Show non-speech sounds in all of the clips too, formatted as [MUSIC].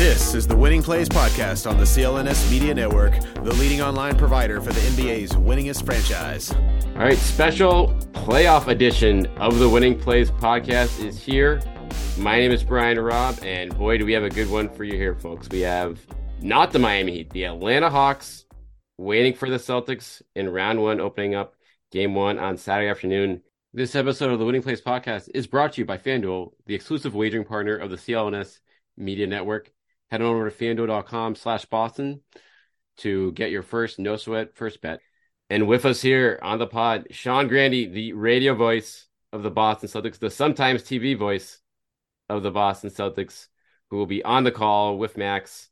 This is the Winning Plays Podcast on the CLNS Media Network, the leading online provider for the NBA's winningest franchise. All right, special playoff edition of the Winning Plays Podcast is here. My name is Brian Robb, and boy, do we have a good one for you here, folks. We have not the Miami Heat, the Atlanta Hawks waiting for the Celtics in round one, opening up game one on Saturday afternoon. This episode of the Winning Plays Podcast is brought to you by FanDuel, the exclusive wagering partner of the CLNS Media Network head on over to fanduel.com slash Boston to get your first no sweat first bet. And with us here on the pod, Sean Grande, the radio voice of the Boston Celtics, the sometimes TV voice of the Boston Celtics, who will be on the call with Max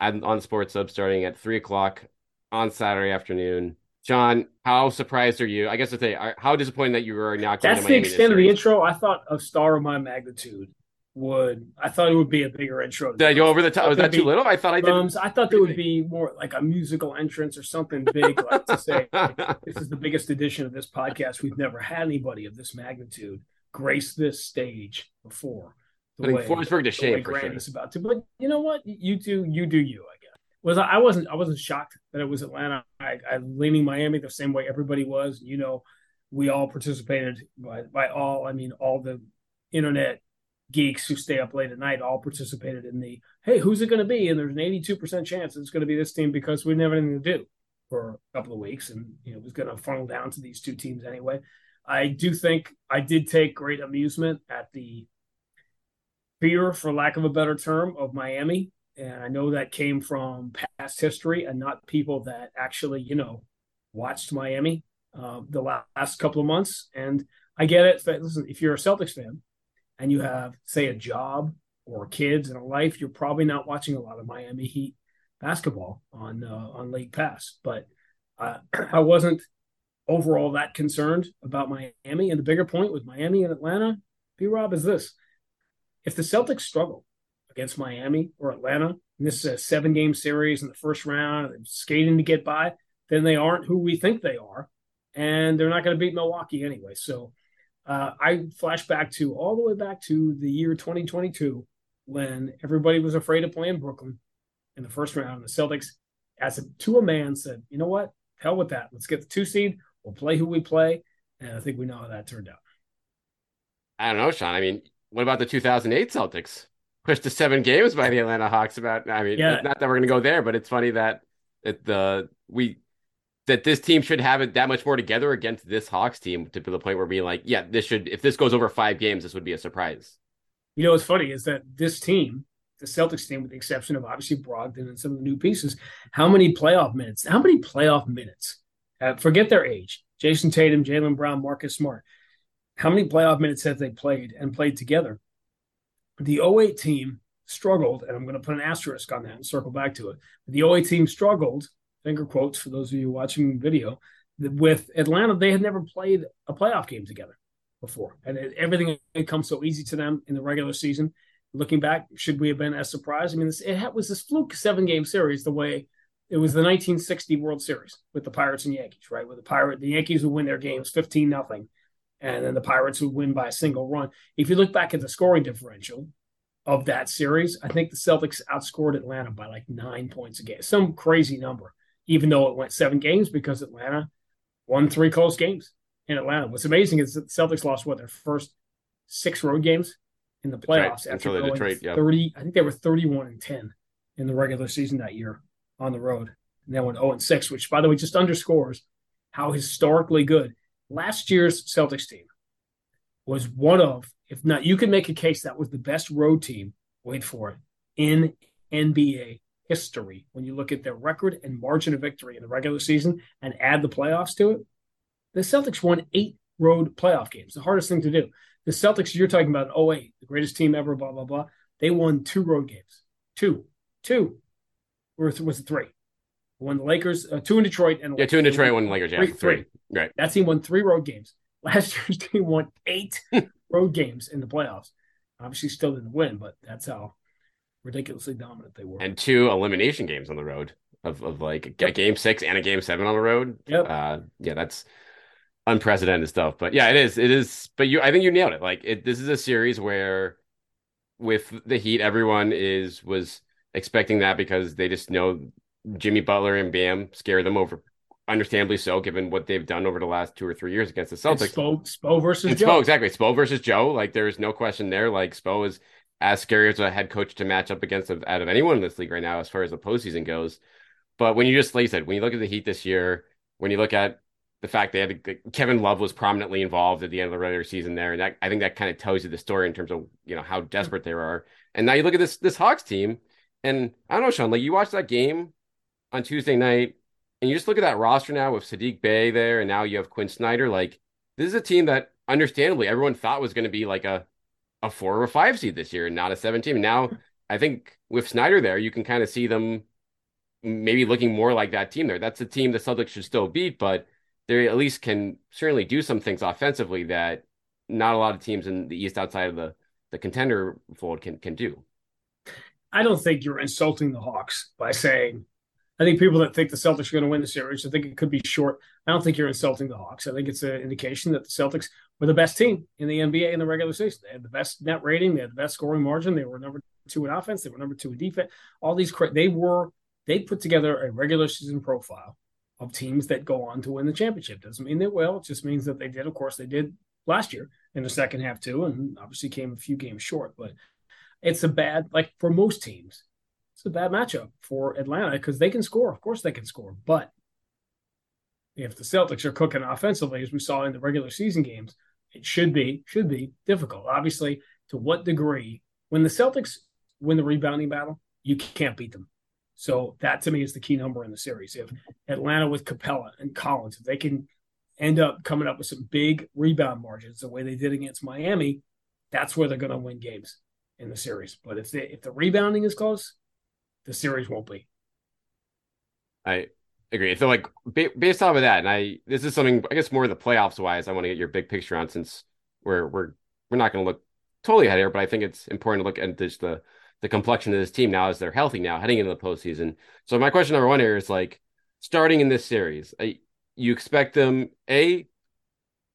on Sports Hub starting at three o'clock on Saturday afternoon. Sean, how surprised are you? I guess to say, how disappointed that you are not. That's the extent of the intro. I thought a star of my magnitude would I thought it would be a bigger intro. Did I go over the top? Was that too little? I thought I did. I thought there would be more like a musical entrance or something big, like to say [LAUGHS] this is the biggest edition of this podcast. We've never had anybody of this magnitude grace this stage before. The Putting way, Forsberg to shame for sure. about to, but you know what? You do, you do you. I guess was I wasn't I wasn't shocked that it was Atlanta. I, I leaning Miami the same way everybody was. You know, we all participated by by all. I mean, all the internet geeks who stay up late at night all participated in the hey, who's it going to be? And there's an 82% chance it's going to be this team because we didn't have anything to do for a couple of weeks, and you know it was going to funnel down to these two teams anyway. I do think I did take great amusement at the fear, for lack of a better term, of Miami, and I know that came from past history and not people that actually you know watched Miami uh, the last couple of months. And I get it. Listen, if you're a Celtics fan and you have, say, a job or kids and a life, you're probably not watching a lot of Miami Heat basketball on uh, on League Pass. But uh, [CLEARS THROAT] I wasn't overall that concerned about Miami. And the bigger point with Miami and Atlanta, B Rob, is this: if the Celtics struggle against Miami or Atlanta, and this is a seven game series in the first round, and skating to get by, then they aren't who we think they are, and they're not going to beat Milwaukee anyway. So uh, I flash back to all the way back to the year 2022 when everybody was afraid of playing Brooklyn in the first round. The Celtics, as a, to a man, said, "You know what? Hell with that. Let's get the two seed. We'll play who we play." And I think we know how that turned out. I don't know, Sean. I mean, what about the 2008 Celtics? Pushed to seven games by the Atlanta Hawks. About, I mean, yeah. not that we're going to go there, but it's funny that it, the we that this team should have it that much more together against this Hawks team to the point where being like, yeah, this should if this goes over five games, this would be a surprise. You know, what's funny is that this team, the Celtics team, with the exception of obviously Brogdon and some of the new pieces, how many playoff minutes? How many playoff minutes? Uh, forget their age. Jayson Tatum, Jaylen Brown, Marcus Smart. How many playoff minutes have they played and played together? The 08 team struggled, and I'm going to put an asterisk on that and circle back to it. The 08 team struggled finger quotes for those of you watching video, with Atlanta, they had never played a playoff game together before, and it, everything had come so easy to them in the regular season. Looking back, should we have been as surprised? I mean, this, it was this fluke seven game series, the way it was the 1960 World Series with the Pirates and Yankees, right? With the Pirate, the Yankees would win their games 15 nothing, and then the Pirates would win by a single run. If you look back at the scoring differential of that series, I think the Celtics outscored Atlanta by like nine points a game, some crazy number even though it went seven games because Atlanta won three close games in Atlanta. What's amazing is that the Celtics lost what their first six road games in the playoffs Detroit, after going Detroit. 30 I think they were 31 and 10 in the regular season that year on the road. And then went 0 and 6, which by the way just underscores how historically good last year's Celtics team was one of, if not, you can make a case that was the best road team, wait for it, in NBA history when you look at their record and margin of victory in the regular season and add the playoffs to it. The Celtics won eight road playoff games, the hardest thing to do. The Celtics, you're talking about 08, the greatest team ever, blah, blah, blah. They won two road games. Two. Two. Or was it three? Won the Lakers, uh, two in Detroit, and yeah, two in Detroit, one in Lakers. Yeah, three, three. Right. That team won three road games. [LAUGHS] Last year's team won eight [LAUGHS] road games in the playoffs. Obviously, still didn't win, but that's how ridiculously dominant they were. And two elimination games on the road of, of like a game six and a game seven on the road. Yep. Uh, yeah, that's unprecedented stuff. But yeah, it is. It is. But you, I think you nailed it. Like it, this is a series where with the Heat, everyone is was expecting that because they just know Jimmy Butler and Bam scare them over. Understandably so, given what they've done over the last two or three years against the Celtics. Spo, Spo versus Joe. Spo, exactly. Spo versus Joe. Like there's no question there. Like Spo is as scary as a head coach to match up against out of anyone in this league right now, as far as the postseason goes. But when you just, like you said, when you look at the Heat this year, when you look at the fact they had Kevin Love was prominently involved at the end of the regular season there, and that I think that kind of tells you the story in terms of you know how desperate they are. And now you look at this this Hawks team, and I don't know, Sean, like you watched that game on Tuesday night, and you just look at that roster now with Saddiq Bey there, and now you have Quin Snyder. Like this is a team that, understandably, everyone thought was going to be like a a four or a five seed this year, and not a seven team. Now I think with Snyder there, you can kind of see them maybe looking more like that team there. That's a team the Celtics should still beat, but they at least can certainly do some things offensively that not a lot of teams in the East outside of the the contender fold can can do. I don't think you're insulting the Hawks by saying I think people that think the Celtics are going to win the series, I think it could be short. I don't think you're insulting the Hawks. I think it's an indication that the Celtics were the best team in the NBA in the regular season. They had the best net rating, they had the best scoring margin, they were number two in offense, they were number two in defense. All these they were they put together a regular season profile of teams that go on to win the championship. Doesn't mean they will. It just means that they did. Of course, they did last year in the second half too, and obviously came a few games short. But it's a bad like for most teams it's a bad matchup for Atlanta because they can score. Of course, they can score. But if the Celtics are cooking offensively, as we saw in the regular season games, it should be should be difficult. Obviously, to what degree? When the Celtics win the rebounding battle, you can't beat them. So that to me is the key number in the series. If Atlanta with Capela and Collins, if they can end up coming up with some big rebound margins the way they did against Miami, that's where they're going to win games in the series. But if the if the rebounding is close, the series won't be. I agree. So, like, based off of that, and I this is something I guess more the playoffs wise. I want to get your big picture on since we're we're we're not going to look totally ahead here, but I think it's important to look at just the the complexion of this team now as they're healthy now heading into the postseason. So, my question number one here is like starting in this series, you expect them a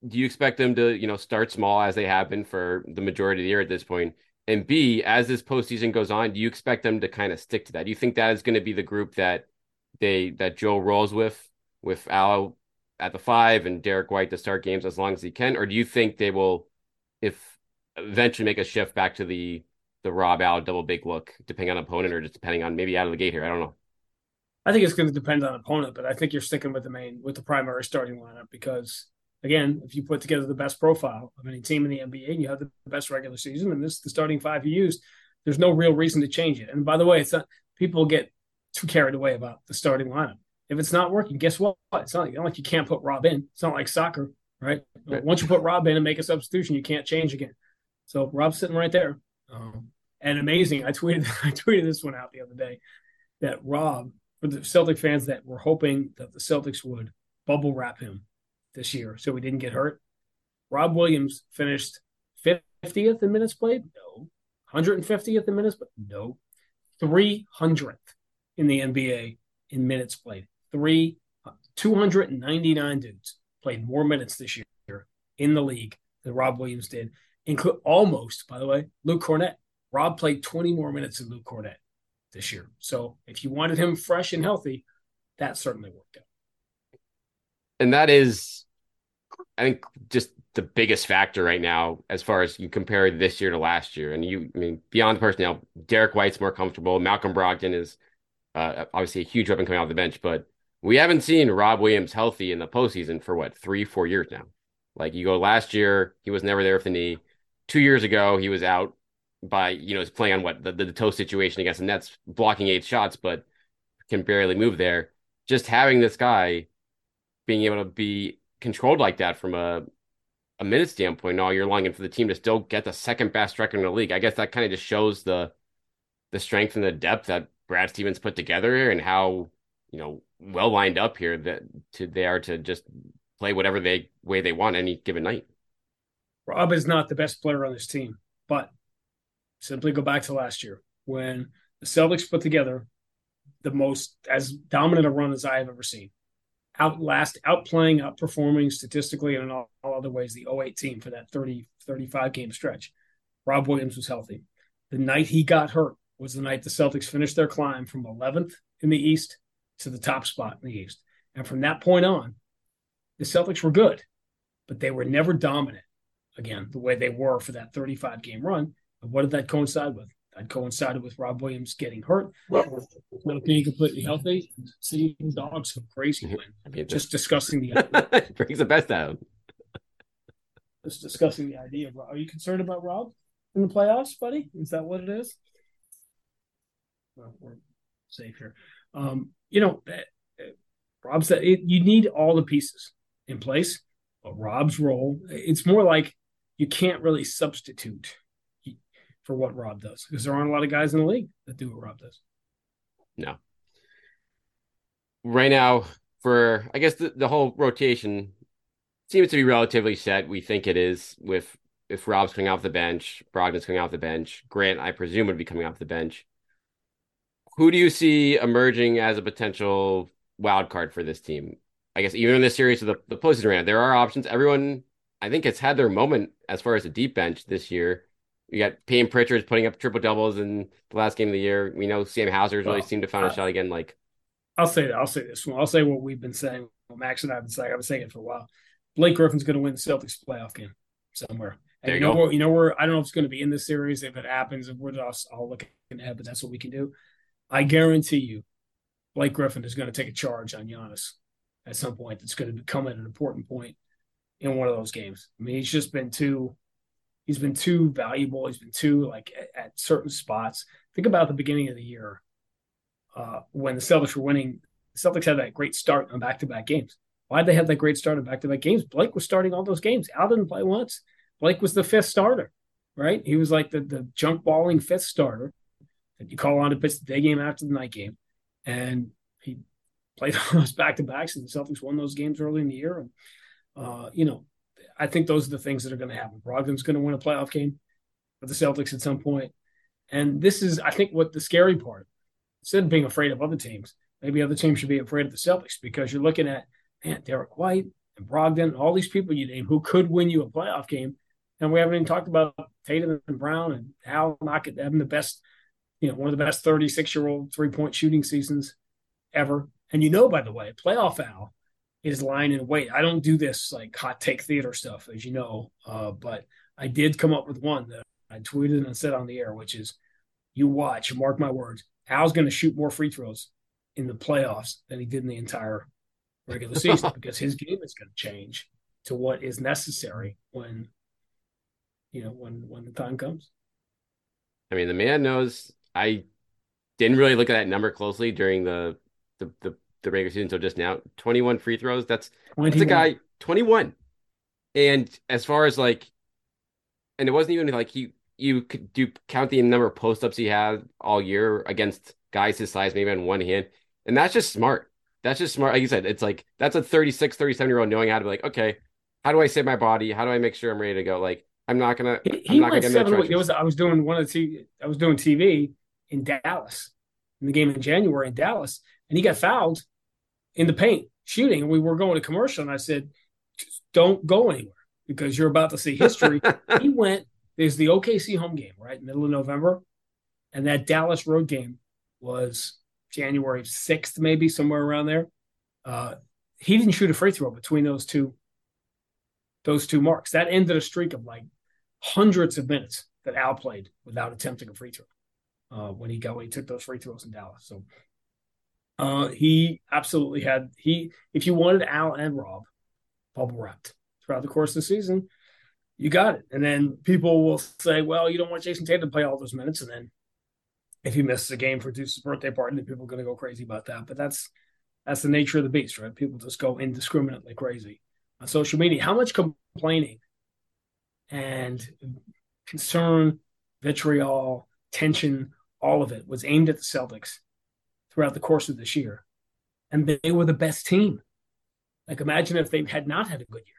do you expect them to you know start small as they have been for the majority of the year at this point and B, as this postseason goes on, do you expect them to kind of stick to that? Do you think that is going to be the group that they that Joe rolls with with Al at the five and Derrick White to start games as long as he can, or do you think they will, if eventually make a shift back to the the Rob Al double big look, depending on opponent, or just depending on maybe out of the gate here? I don't know. I think it's going to depend on opponent, but I think you're sticking with the main with the primary starting lineup because again, if you put together the best profile of any team in the NBA and you have the best regular season, and this is the starting five you used, there's no real reason to change it. And by the way, it's not people get too carried away about the starting lineup. If it's not working, guess what? It's not, not like you can't put Rob in. It's not like soccer, right? right? Once you put Rob in and make a substitution, you can't change again. So Rob's sitting right there. Um, and amazing. I tweeted [LAUGHS] I tweeted this one out the other day that Rob, for the Celtic fans that were hoping that the Celtics would bubble wrap him this year, so he didn't get hurt. Rob Williams finished 50th in minutes played? No. 150th in minutes? But no. 300th in the NBA in minutes played. Three, 299 dudes played more minutes this year in the league than Rob Williams did. Include almost, by the way, Luke Kornet. Rob played 20 more minutes than Luke Kornet this year. So if you wanted him fresh and healthy, that certainly worked out. And that is I think just the biggest factor right now, as far as you compare this year to last year, and you, I mean, beyond personnel, Derrick White's more comfortable. Malcolm Brogdon is uh, obviously a huge weapon coming out of the bench, but we haven't seen Rob Williams healthy in the postseason for what three, four years now. Like you go last year, he was never there with the knee. Two years ago, he was out by you know, he's playing on what the, the, the toe situation against the Nets, blocking eight shots, but can barely move there. Just having this guy being able to be controlled like that from a a minute standpoint all year long, and for the team to still get the second best record in the league, I guess that kind of just shows the the strength and the depth that Brad Stevens put together and how you know well lined up here that to they are to just play whatever they way they want any given night. Rob is not the best player on this team, but simply go back to last year when the Celtics put together the most as dominant a run as I have ever seen. Outlast, outplaying, outperforming statistically and in all, all other ways the 08 team for that 30, 35 game stretch. Rob Williams was healthy. The night he got hurt was the night the Celtics finished their climb from 11th in the East to the top spot in the East. And from that point on, the Celtics were good, but they were never dominant again, the way they were for that 35 game run. And what did that coincide with? That coincided with Rob Williams getting hurt, not being completely healthy, seeing dogs go crazy when I mean, just discussing the [LAUGHS] idea. brings the best out. Just discussing the idea of Are you concerned about Rob in the playoffs, buddy? Is that what it is? Well, we're safe here. Um, you know, eh, eh, Rob said it, you need all the pieces in place. But Rob's role, it's more like you can't really substitute for what Rob does because there aren't a lot of guys in the league that do what Rob does. No. Right now, for I guess the, the whole rotation seems to be relatively set. We think it is with if Rob's coming off the bench, Brogdon's coming off the bench, Grant, I presume, would be coming off the bench. Who do you see emerging as a potential wild card for this team? I guess even in this series of the, the postseason round, there are options. Everyone, I think, has had their moment as far as the deep bench this year. You got Payne Pritchard's putting up triple doubles in the last game of the year. We know Sam Hauser's really seemed to find a shot again. Like, I'll say that. I'll say this one. I'll say what we've been saying. What Max and I've been saying. I've been saying it for a while. Blake Griffin's going to win the Celtics playoff game somewhere. And you, you know where, you know where I don't know if it's going to be in this series. If it happens, if we're just all looking ahead, but that's what we can do. I guarantee you, Blake Griffin is going to take a charge on Giannis at some point that's going to come at an important point in one of those games. I mean, he's just been too he's been too valuable. He's been too like at, at certain spots. Think about the beginning of the year uh, when the Celtics were winning. The Celtics had that great start on back-to-back games. Why did they have that great start on back-to-back games? Blake was starting all those games. Al didn't play once. Blake was the fifth starter, right? He was like the the junk balling fifth starter that you call on to pitch the day game after the night game, and he played [LAUGHS] on those back to backs, and the Celtics won those games early in the year. And uh, you know, I think those are the things that are going to happen. Brogdon's going to win a playoff game with the Celtics at some point, and this is, I think, what the scary part. Instead of being afraid of other teams, maybe other teams should be afraid of the Celtics because you're looking at man, Derrick White and Brogdon, all these people you name who could win you a playoff game, and we haven't even talked about Tatum and Brown and Al not having the best, you know, one of the best 36 year old three point shooting seasons ever. And you know, by the way, playoff Al is lying in wait. I don't do this like hot take theater stuff, as you know, uh, but I did come up with one that I tweeted and said on the air, which is you watch, mark my words, Al's going to shoot more free throws in the playoffs than he did in the entire regular [LAUGHS] season because his game is going to change to what is necessary when you know when when the time comes. I mean, the man knows. I didn't really look at that number closely during the the the, the regular season until just now. Twenty one free throws. That's 21. that's a guy twenty one. And as far as like, and it wasn't even like he you could do count the number of post ups he had all year against guys his size, maybe on one hand, and that's just smart. That's just smart. Like you said, it's like that's a 36, 37 year old knowing how to be like, okay, how do I save my body? How do I make sure I'm ready to go? Like, I'm not gonna. He, he not went gonna seven. It was I was doing one of the TV, I was doing TV in Dallas in the game in January in Dallas, and he got fouled in the paint shooting, and we were going to commercial, and I said, "Don't go anywhere because you're about to see history." [LAUGHS] he went. There's the OKC home game, right, middle of November, and that Dallas road game was January sixth, maybe somewhere around there. Uh, he didn't shoot a free throw between those two those two marks. That ended a streak of like hundreds of minutes that Al played without attempting a free throw uh, when he got when he took those free throws in Dallas. So uh, he absolutely had he. If you wanted Al and Rob bubble wrapped throughout the course of the season, you got it. And then people will say, "Well, you don't want Jayson Tatum to play all those minutes," and then if he misses a game for Deuce's birthday party, then people are going to go crazy about that. But that's that's the nature of the beast, right? People just go indiscriminately crazy on social media. How much complaining and concern, vitriol, tension all of it was aimed at the Celtics throughout the course of this year. And they were the best team. Like, imagine if they had not had a good year.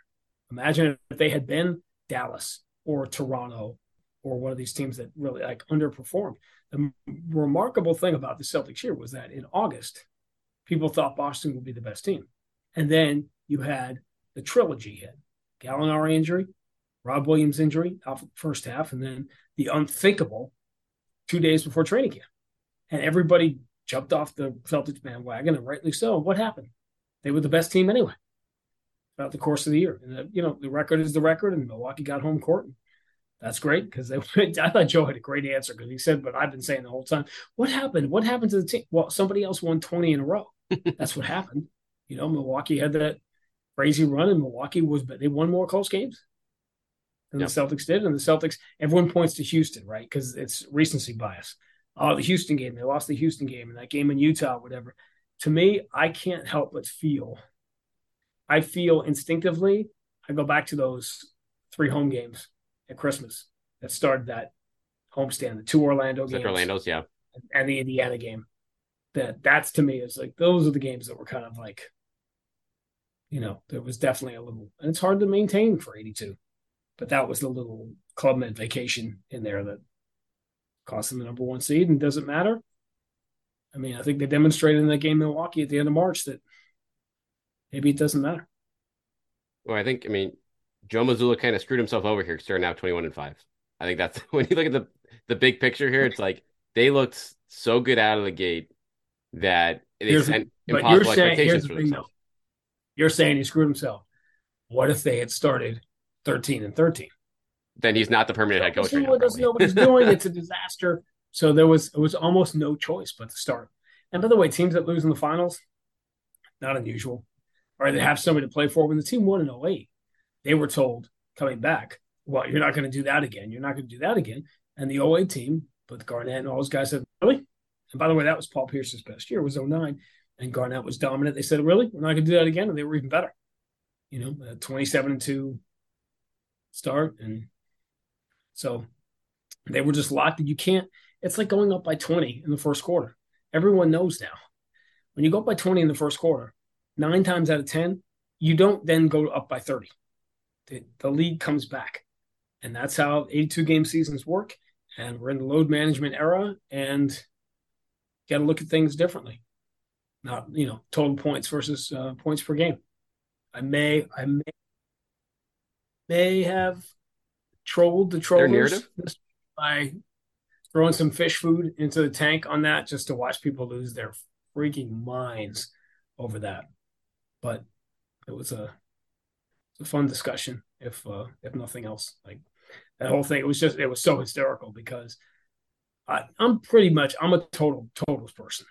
Imagine if they had been Dallas or Toronto or one of these teams that really like underperformed. The remarkable thing about the Celtics here was that in August, people thought Boston would be the best team. And then you had the trilogy hit Gallinari injury, Rob Williams injury off the first half, and then the unthinkable two days before training camp. And everybody jumped off the Celtics bandwagon, and rightly so. What happened? They were the best team anyway throughout the course of the year. And, the, you know, the record is the record, and Milwaukee got home court. That's great because they. [LAUGHS] I thought Joe had a great answer because he said, "But I've been saying the whole time, what happened? What happened to the team? Well, somebody else won twenty in a row. [LAUGHS] That's what happened. You know, Milwaukee had that crazy run, and Milwaukee was, but they won more close games than yep. the Celtics did. And the Celtics, everyone points to Houston, right? Because it's recency bias. Oh, the Houston game, they lost the Houston game, and that game in Utah, whatever. To me, I can't help but feel. I feel instinctively. I go back to those three home games at Christmas that started that homestand, the two Orlando games, Orlando's, yeah, and the Indiana game. That that's to me is like those are the games that were kind of like, you know, there was definitely a little, and it's hard to maintain for eighty two, but that was the little club med vacation in there that cost them the number one seed, and doesn't matter. I mean, I think they demonstrated in that game in Milwaukee at the end of March that maybe it doesn't matter. Well, I think I mean Joe Mazzulla kind of screwed himself over here because they're now 21 and 5. I think that's [LAUGHS] when you look at the the big picture here, it's like they looked so good out of the gate that it is impossible expectations for themselves. You're saying he screwed himself. What if they had started 13 and 13? Then he's not the permanent head coach. Right doesn't know what he's doing. It's a [LAUGHS] disaster. So there was it was almost no choice but to start. And by the way, teams that lose in the finals, not unusual. Or they have somebody to play for. When the team won in 08, they were told coming back, well, you're not going to do that again. You're not going to do that again. And the 08 team, but Garnett and all those guys said, really? And by the way, that was Paul Pierce's best year, was 09. And Garnett was dominant. They said, really? We're not going to do that again. And they were even better. You know, 27 and 2 start. And so they were just locked. You can't, it's like going up by 20 in the first quarter. Everyone knows now. When you go up by 20 in the first quarter, nine times out of 10, you don't then go up by 30 the, the league comes back. And that's how 82 game seasons work. And we're in the load management era and got to look at things differently. Not, you know, total points versus uh, points per game. I may, I may, may have trolled the trollers by throwing some fish food into the tank on that just to watch people lose their freaking minds over that. But it was a a fun discussion, if uh, if nothing else. Like that whole thing, it was just it was so hysterical because I, I'm pretty much I'm a total totals person,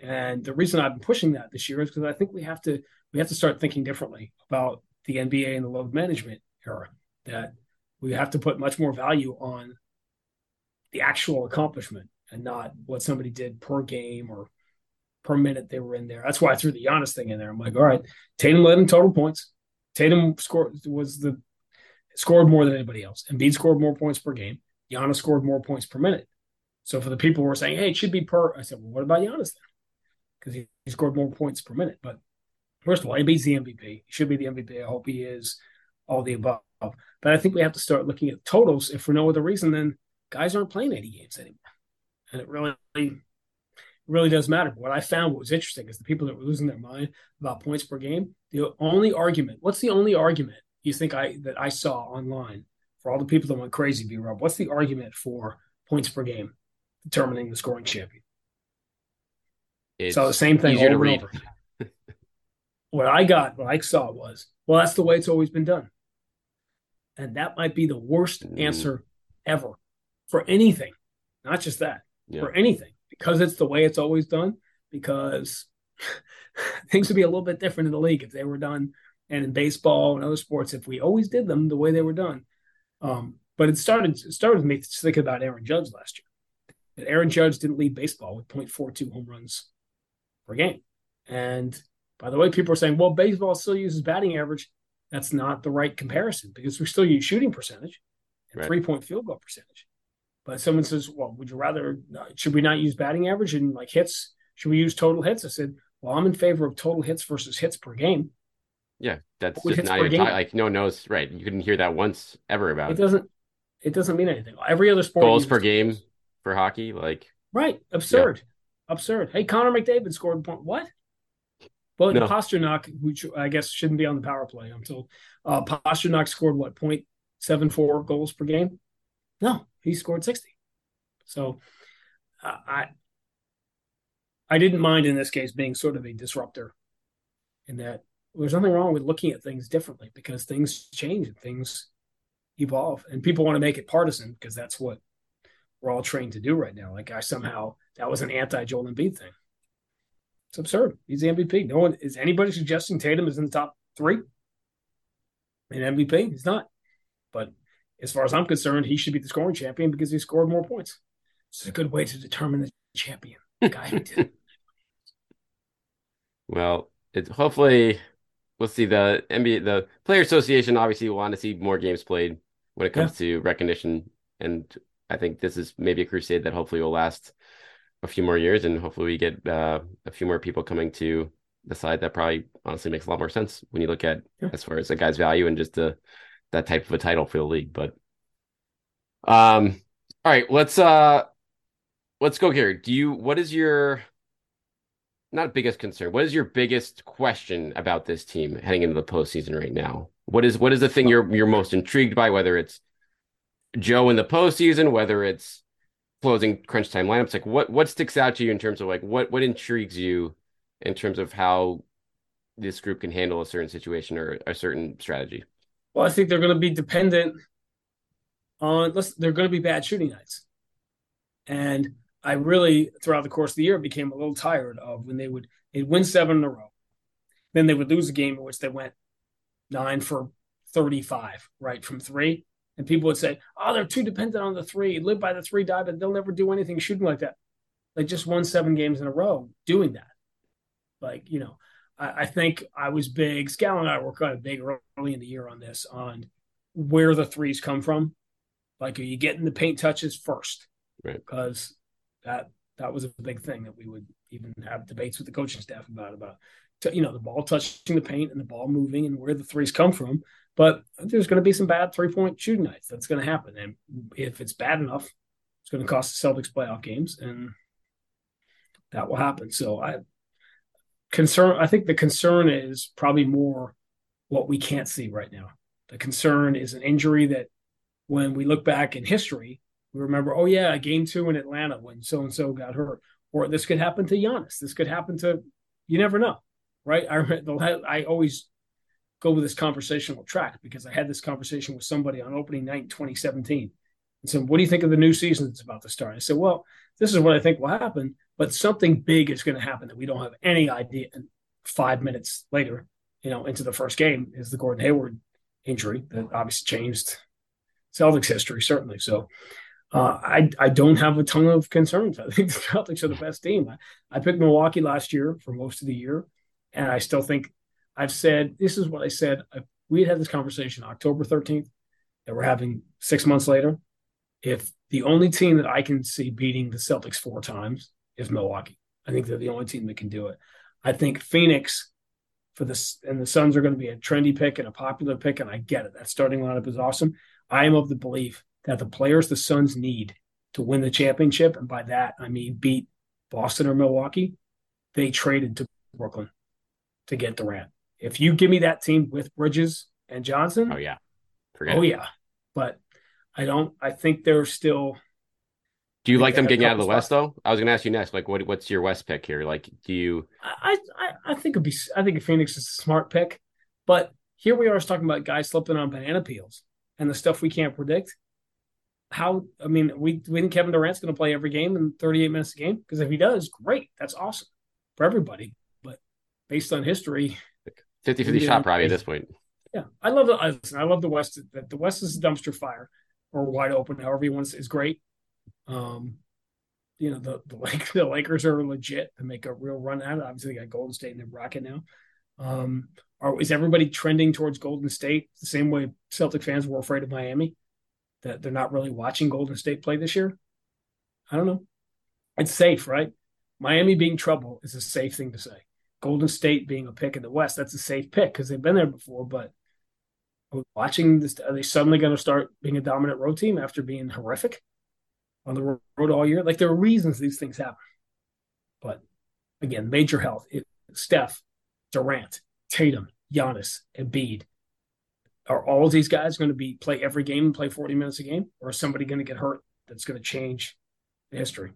and the reason I've been pushing that this year is because I think we have to we have to start thinking differently about the NBA and the load management era. That we have to put much more value on the actual accomplishment and not what somebody did per game or per minute they were in there. That's why I threw the Giannis thing in there. I'm like, all right, Tatum led in total points. Tatum scored was the scored more than anybody else. Embiid scored more points per game. Giannis scored more points per minute. So for the people who are saying, "Hey, it should be per," I said, "Well, what about Giannis then?" Because he, he, scored more points per minute. But first of all, Embiid's the MVP. He should be the MVP. I hope he is. All the above. But I think we have to start looking at totals if for no other reason than guys aren't playing 80 games anymore, and it really really does matter. But what I found what was interesting is the people that were losing their mind about points per game. The only argument, what's the only argument you think I that I saw online for all the people that went crazy, B Rob? What's the argument for points per game determining the scoring champion? It's so the same thing over and over. what I got, what I saw was, well, that's the way it's always been done. And that might be the worst mm. answer ever for anything, not just that, yeah. for anything because it's the way it's always done, because [LAUGHS] things would be a little bit different in the league if they were done and in baseball and other sports if we always did them the way they were done. Um, but it started it started with me thinking about Aaron Judge last year. That Aaron Judge didn't lead baseball with 0.42 home runs per game. And by the way, people are saying, well, baseball still uses batting average. That's not the right comparison because we still use shooting percentage and right. three point field goal percentage. But someone says, "Well, would you rather? Should we not use batting average and like hits? Should we use total hits?" I said, "Well, I'm in favor of total hits versus hits per game." Yeah, that's just not even talk, like no one knows. Right, you couldn't hear that once ever about it. Doesn't it doesn't mean anything. Every other sport goals per game for hockey, like right, absurd, yeah. absurd. Hey, Connor McDavid scored a point. What? Well, no. Pastrnak, which I guess shouldn't be on the power play, I'm told. Uh, Pastrnak scored what point seven four goals per game? No, he scored sixty. So uh, I I didn't mind in this case being sort of a disruptor in that there's nothing wrong with looking at things differently because things change and things evolve and people want to make it partisan because that's what we're all trained to do right now. Like I somehow that was an anti Joel Embiid thing. It's absurd. He's the MVP. No one is anybody suggesting Tatum is in the top three in MVP. He's not. But as far as I'm concerned, he should be the scoring champion because he scored more points. It's a good way to determine the champion. The guy who [LAUGHS] did. well, it's hopefully we'll see the NBA the player association obviously will want to see more games played when it comes yeah. to recognition and I think this is maybe a crusade that hopefully will last a few more years, and hopefully we get uh, a few more people coming to the side that probably honestly makes a lot more sense when you look at as far as a guy's value and just the that type of a title for the league. But um, all right, let's uh, let's go here. Do you? What is your not biggest concern? What is your biggest question about this team heading into the postseason right now? What is what is the thing you're you're most intrigued by? Whether it's Joe in the postseason, whether it's closing crunch time lineups like what what sticks out to you in terms of like what what intrigues you in terms of how this group can handle a certain situation or a certain strategy? Well i think they're going to be dependent on they're going to be bad shooting nights. And i really throughout the course of the year became a little tired of when they would they'd win seven in a row. Then they would lose a game in which they went nine for 35 right from three and people would say, "Oh, they're too dependent on the three. Live by the three, die, but they'll never do anything shooting like that." Like just won seven games in a row doing that. Like you know, I, I think I was big. Scal and I were kind of big early in the year on this on where the threes come from. Like, are you getting the paint touches first? Right. Because that that was a big thing that we would even have debates with the coaching staff about about you know the ball touching the paint and the ball moving and where the threes come from but there's going to be some bad three point shooting nights. That's going to happen. And if it's bad enough, it's going to cost the Celtics playoff games. And that will happen. So I concern, I think the concern is probably more what we can't see right now. The concern is an injury that when we look back in history, we remember, oh, yeah, game two in Atlanta when so and so got hurt. Or this could happen to Giannis. This could happen to, you never know, right? I, I always go with this conversational track because I had this conversation with somebody on opening night in 2017 and said, What do you think of the new season that's about to start? I said, Well, this is what I think will happen, but something big is going to happen that we don't have any idea. And five minutes later, you know, into the first game is the Gordon Hayward injury that obviously changed Celtics history, certainly. So uh, I I don't have a ton of concerns. I think the Celtics are the best team. I, I picked Milwaukee last year for most of the year, and I still think I've said this is what I said. We had had this conversation October 13th that we're having six months later. If the only team that I can see beating the Celtics four times is Milwaukee, I think they're the only team that can do it. I think Phoenix for this and the Suns are going to be a trendy pick and a popular pick, and I get it. That starting lineup is awesome. I am of the belief that the players the Suns need to win the championship, and by that I mean beat Boston or Milwaukee, they traded to Brooklyn to get Durant. If you give me that team with Bridges and Johnson, oh yeah, Forget oh it. yeah, but I don't. I think they're still. Do you like them getting out of the West though? I was going to ask you next. Like, what what's your West pick here? Like, do you? I I, I think it'd be. I think Phoenix is a smart pick, but here we are talking about guys slipping on banana peels and the stuff we can't predict. How I mean, we we think Kevin Durant's going to play every game in 38 minutes a game because if he does, great, that's awesome for everybody. But based on history, 50 50 shot probably at this point. Yeah. I love the I love the West. The West is a dumpster fire or wide open, however you want to say is great. Um, you know, the the, [LAUGHS] Lake, the Lakers are legit to make a real run at it. Obviously, they got Golden State in their bracket now. Um, are, is everybody trending towards Golden State the same way Celtic fans were afraid of Miami? that they're not really watching Golden State play this year? I don't know. It's safe, right? Miami being trouble is a safe thing to say. Golden State being a pick in the West, that's a safe pick because they've been there before. But watching this, are they suddenly going to start being a dominant road team after being horrific on the road all year? Like there are reasons these things happen. But again, major health. It, Steph, Durant, Tatum, Giannis, Embiid. Are all these guys going to be play every game and play 40 minutes a game? Or is somebody going to get hurt that's going to change the history?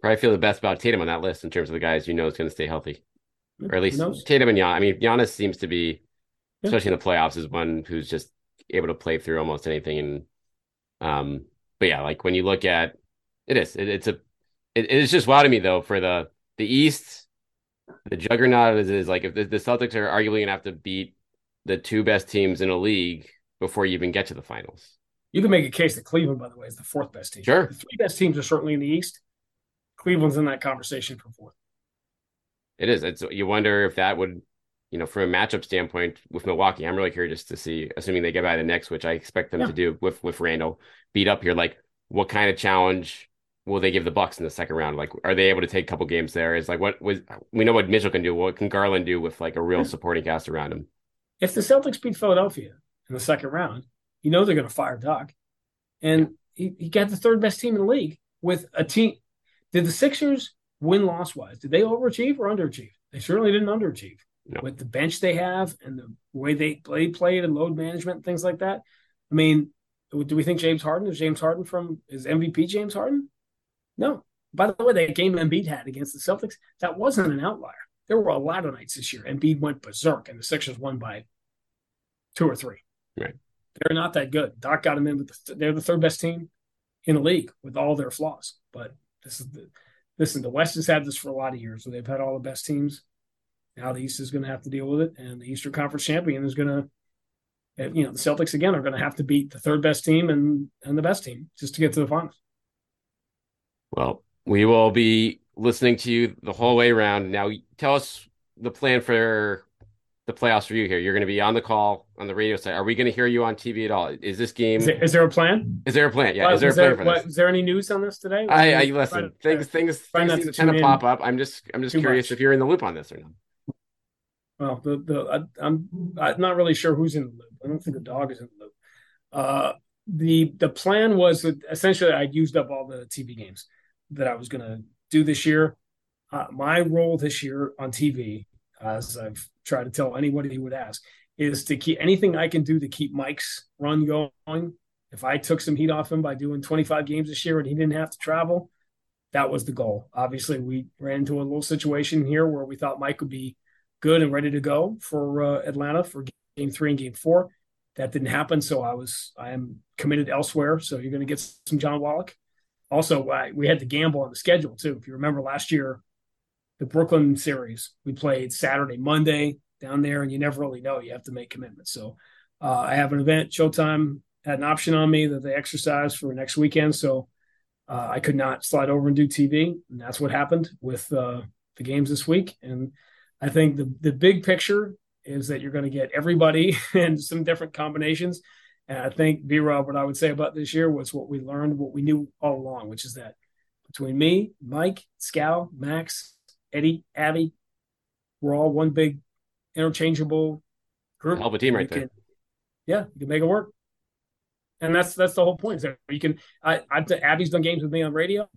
Probably feel the best about Tatum on that list in terms of the guys you know is going to stay healthy. Or at least Tatum and Giannis. I mean, Giannis seems to be, yeah. especially in the playoffs, is one who's just able to play through almost anything. And um, but yeah, like when you look at it is, it, it's a it is just wild to me though for the the East, the juggernaut is, is like if the, the Celtics are arguably gonna have to beat the two best teams in a league before you even get to the finals. You can make a case that Cleveland, by the way, is the fourth best team. Sure, the three best teams are certainly in the East. Cleveland's in that conversation for fourth. It is. It's you wonder if that would, you know, from a matchup standpoint with Milwaukee. I'm really curious to see, assuming they get by the next, which I expect them yeah. to do with with Randle beat up here. Like, what kind of challenge will they give the Bucks in the second round? Like, are they able to take a couple games there? Is like what was we know what Mitchell can do. What can Garland do with like a real supporting cast around him? If the Celtics beat Philadelphia in the second round, you know they're going to fire Doc, and he, he got the third best team in the league with a team. Did the Sixers win loss wise? Did they overachieve or underachieve? They certainly didn't underachieve no. with the bench they have and the way they play played and load management and things like that. I mean, do we think James Harden is James Harden from is MVP James Harden? No. By the way, that game Embiid had against the Celtics, that wasn't an outlier. There were a lot of nights this year. Embiid went berserk, and the Sixers won by two or three. Right. They're not that good. Doc got them in, but the, they're the third best team in the league with all their flaws. But this is the listen. The West has had this for a lot of years, so they've had all the best teams. Now the East is going to have to deal with it, and the Eastern Conference champion is going to you know the Celtics again are going to have to beat the third best team and and the best team just to get to the finals. Well, we will be listening to you the whole way around. Now, tell us the plan for the playoffs for you here. You're going to be on the call on the radio side. Are we going to hear you on TV at all? Is this game? Is there, is there a plan? Is there a plan? Yeah. Well, is there a plan there, for what, this? Is there any news on this today? I, I listen. things things things seem to kind of pop up. I'm just I'm just curious much. if you're in the loop on this or not. Well, the the I, I'm I'm not really sure who's in the loop. I don't think the dog is in the loop. Uh, the the plan was that essentially I'd used up all the TV games that I was going to do this year. Uh, my role this year on TV, as I've tried to tell anybody who would ask, is to keep anything I can do to keep Mike's run going. If I took some heat off him by doing 25 games this year and he didn't have to travel, that was the goal. Obviously, we ran into a little situation here where we thought Mike would be good and ready to go for uh, Atlanta for game three and game four. That didn't happen, so I was I am committed elsewhere. So you're going to get some John Wallach also I, we had to gamble on the schedule too. If you remember last year, the Brooklyn series, we played Saturday, Monday down there, and you never really know. You have to make commitments. So uh, I have an event. Showtime had an option on me that they exercised for next weekend, so uh, I could not slide over and do TV, and that's what happened with uh, the games this week. And I think the the big picture is that you're going to get everybody [LAUGHS] and some different combinations and I think B Rob, what I would say about this year was what we learned, what we knew all along, which is that between me, Mike, Scal, Max, Eddie, Abby, we're all one big interchangeable group. Hell of a team right there. Yeah, you can make it work. And that's that's the whole point. Is that you can I I've done, Abby's done games with me on radio.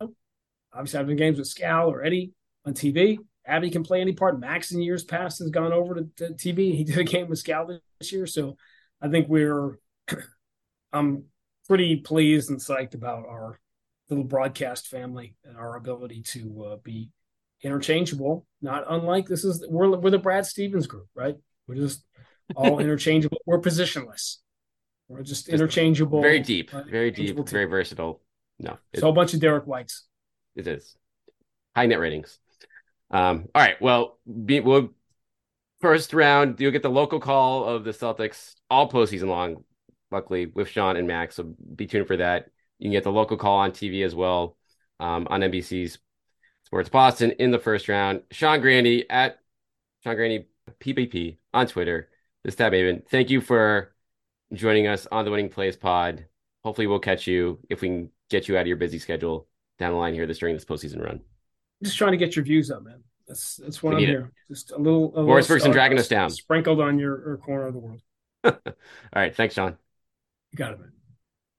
Obviously I've done games with Scal or Eddie on TV. Abby can play any part. Max in years past has gone over to, to TV. He [LAUGHS] did a game with Scal this year. So I think we're [CLEARS THROAT] I'm pretty pleased and psyched about our little broadcast family and our ability to uh, be interchangeable. Not unlike this is we're we're the Brad Stevens group, right? We're just all [LAUGHS] interchangeable. We're positionless. We're just interchangeable. Very deep, uh, very deep, team. very versatile. No, it's a whole bunch of Derrick Whites. It is high net ratings. Um, all right. Well, be, we'll first round. You'll get the local call of the Celtics all postseason long luckily with Sean and Max. So be tuned for that. You can get the local call on TV as well um, on NBC's Sports Boston in the first round. Sean Grande at Sean Grande PBP on Twitter. This Tab Haven. Thank you for joining us on the Winning Plays Pod. Hopefully, we'll catch you if we can get you out of your busy schedule down the line here this during this postseason run. Just trying to get your views up, man. That's that's what I'm need it. here. Just a little. A Boris Ferguson dragging us down. sprinkled on your, your corner of the world. [LAUGHS] All right. Thanks, John. You got it, man.